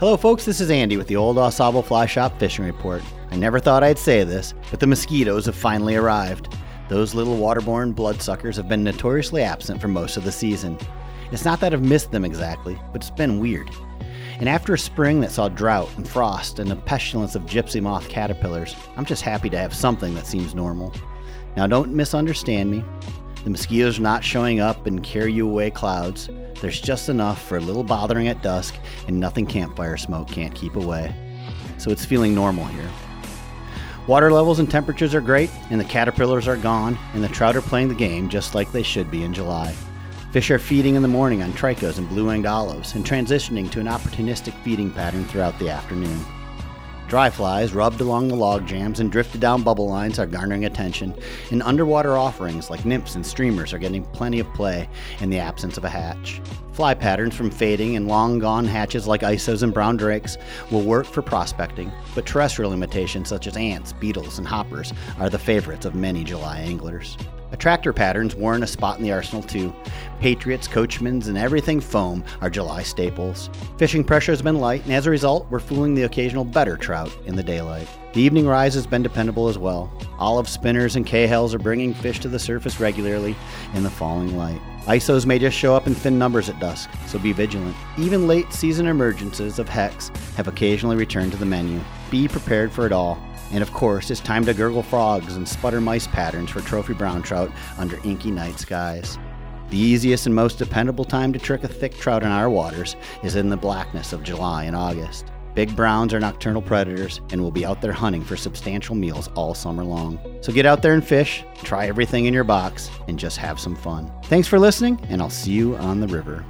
Hello, folks. This is Andy with the Old Au Fly Shop Fishing Report. I never thought I'd say this, but the mosquitoes have finally arrived. Those little waterborne bloodsuckers have been notoriously absent for most of the season. It's not that I've missed them exactly, but it's been weird. And after a spring that saw drought and frost and a pestilence of gypsy moth caterpillars, I'm just happy to have something that seems normal. Now, don't misunderstand me. The mosquitoes are not showing up and carry you away clouds. There's just enough for a little bothering at dusk, and nothing campfire smoke can't keep away. So it's feeling normal here. Water levels and temperatures are great, and the caterpillars are gone, and the trout are playing the game just like they should be in July. Fish are feeding in the morning on tricos and blue winged olives, and transitioning to an opportunistic feeding pattern throughout the afternoon. Dry flies rubbed along the log jams and drifted down bubble lines are garnering attention, and underwater offerings like nymphs and streamers are getting plenty of play in the absence of a hatch. Fly patterns from fading and long gone hatches like isos and brown drakes will work for prospecting, but terrestrial imitations such as ants, beetles, and hoppers are the favorites of many July anglers. Attractor patterns warrant a spot in the arsenal too. Patriots, Coachmans, and everything foam are July staples. Fishing pressure has been light, and as a result, we're fooling the occasional better trout in the daylight. The evening rise has been dependable as well. Olive spinners and Cahills are bringing fish to the surface regularly in the falling light. ISOs may just show up in thin numbers at dusk, so be vigilant. Even late season emergences of Hex have occasionally returned to the menu. Be prepared for it all. And of course, it's time to gurgle frogs and sputter mice patterns for trophy brown trout under inky night skies. The easiest and most dependable time to trick a thick trout in our waters is in the blackness of July and August. Big browns are nocturnal predators and will be out there hunting for substantial meals all summer long. So get out there and fish, try everything in your box, and just have some fun. Thanks for listening, and I'll see you on the river.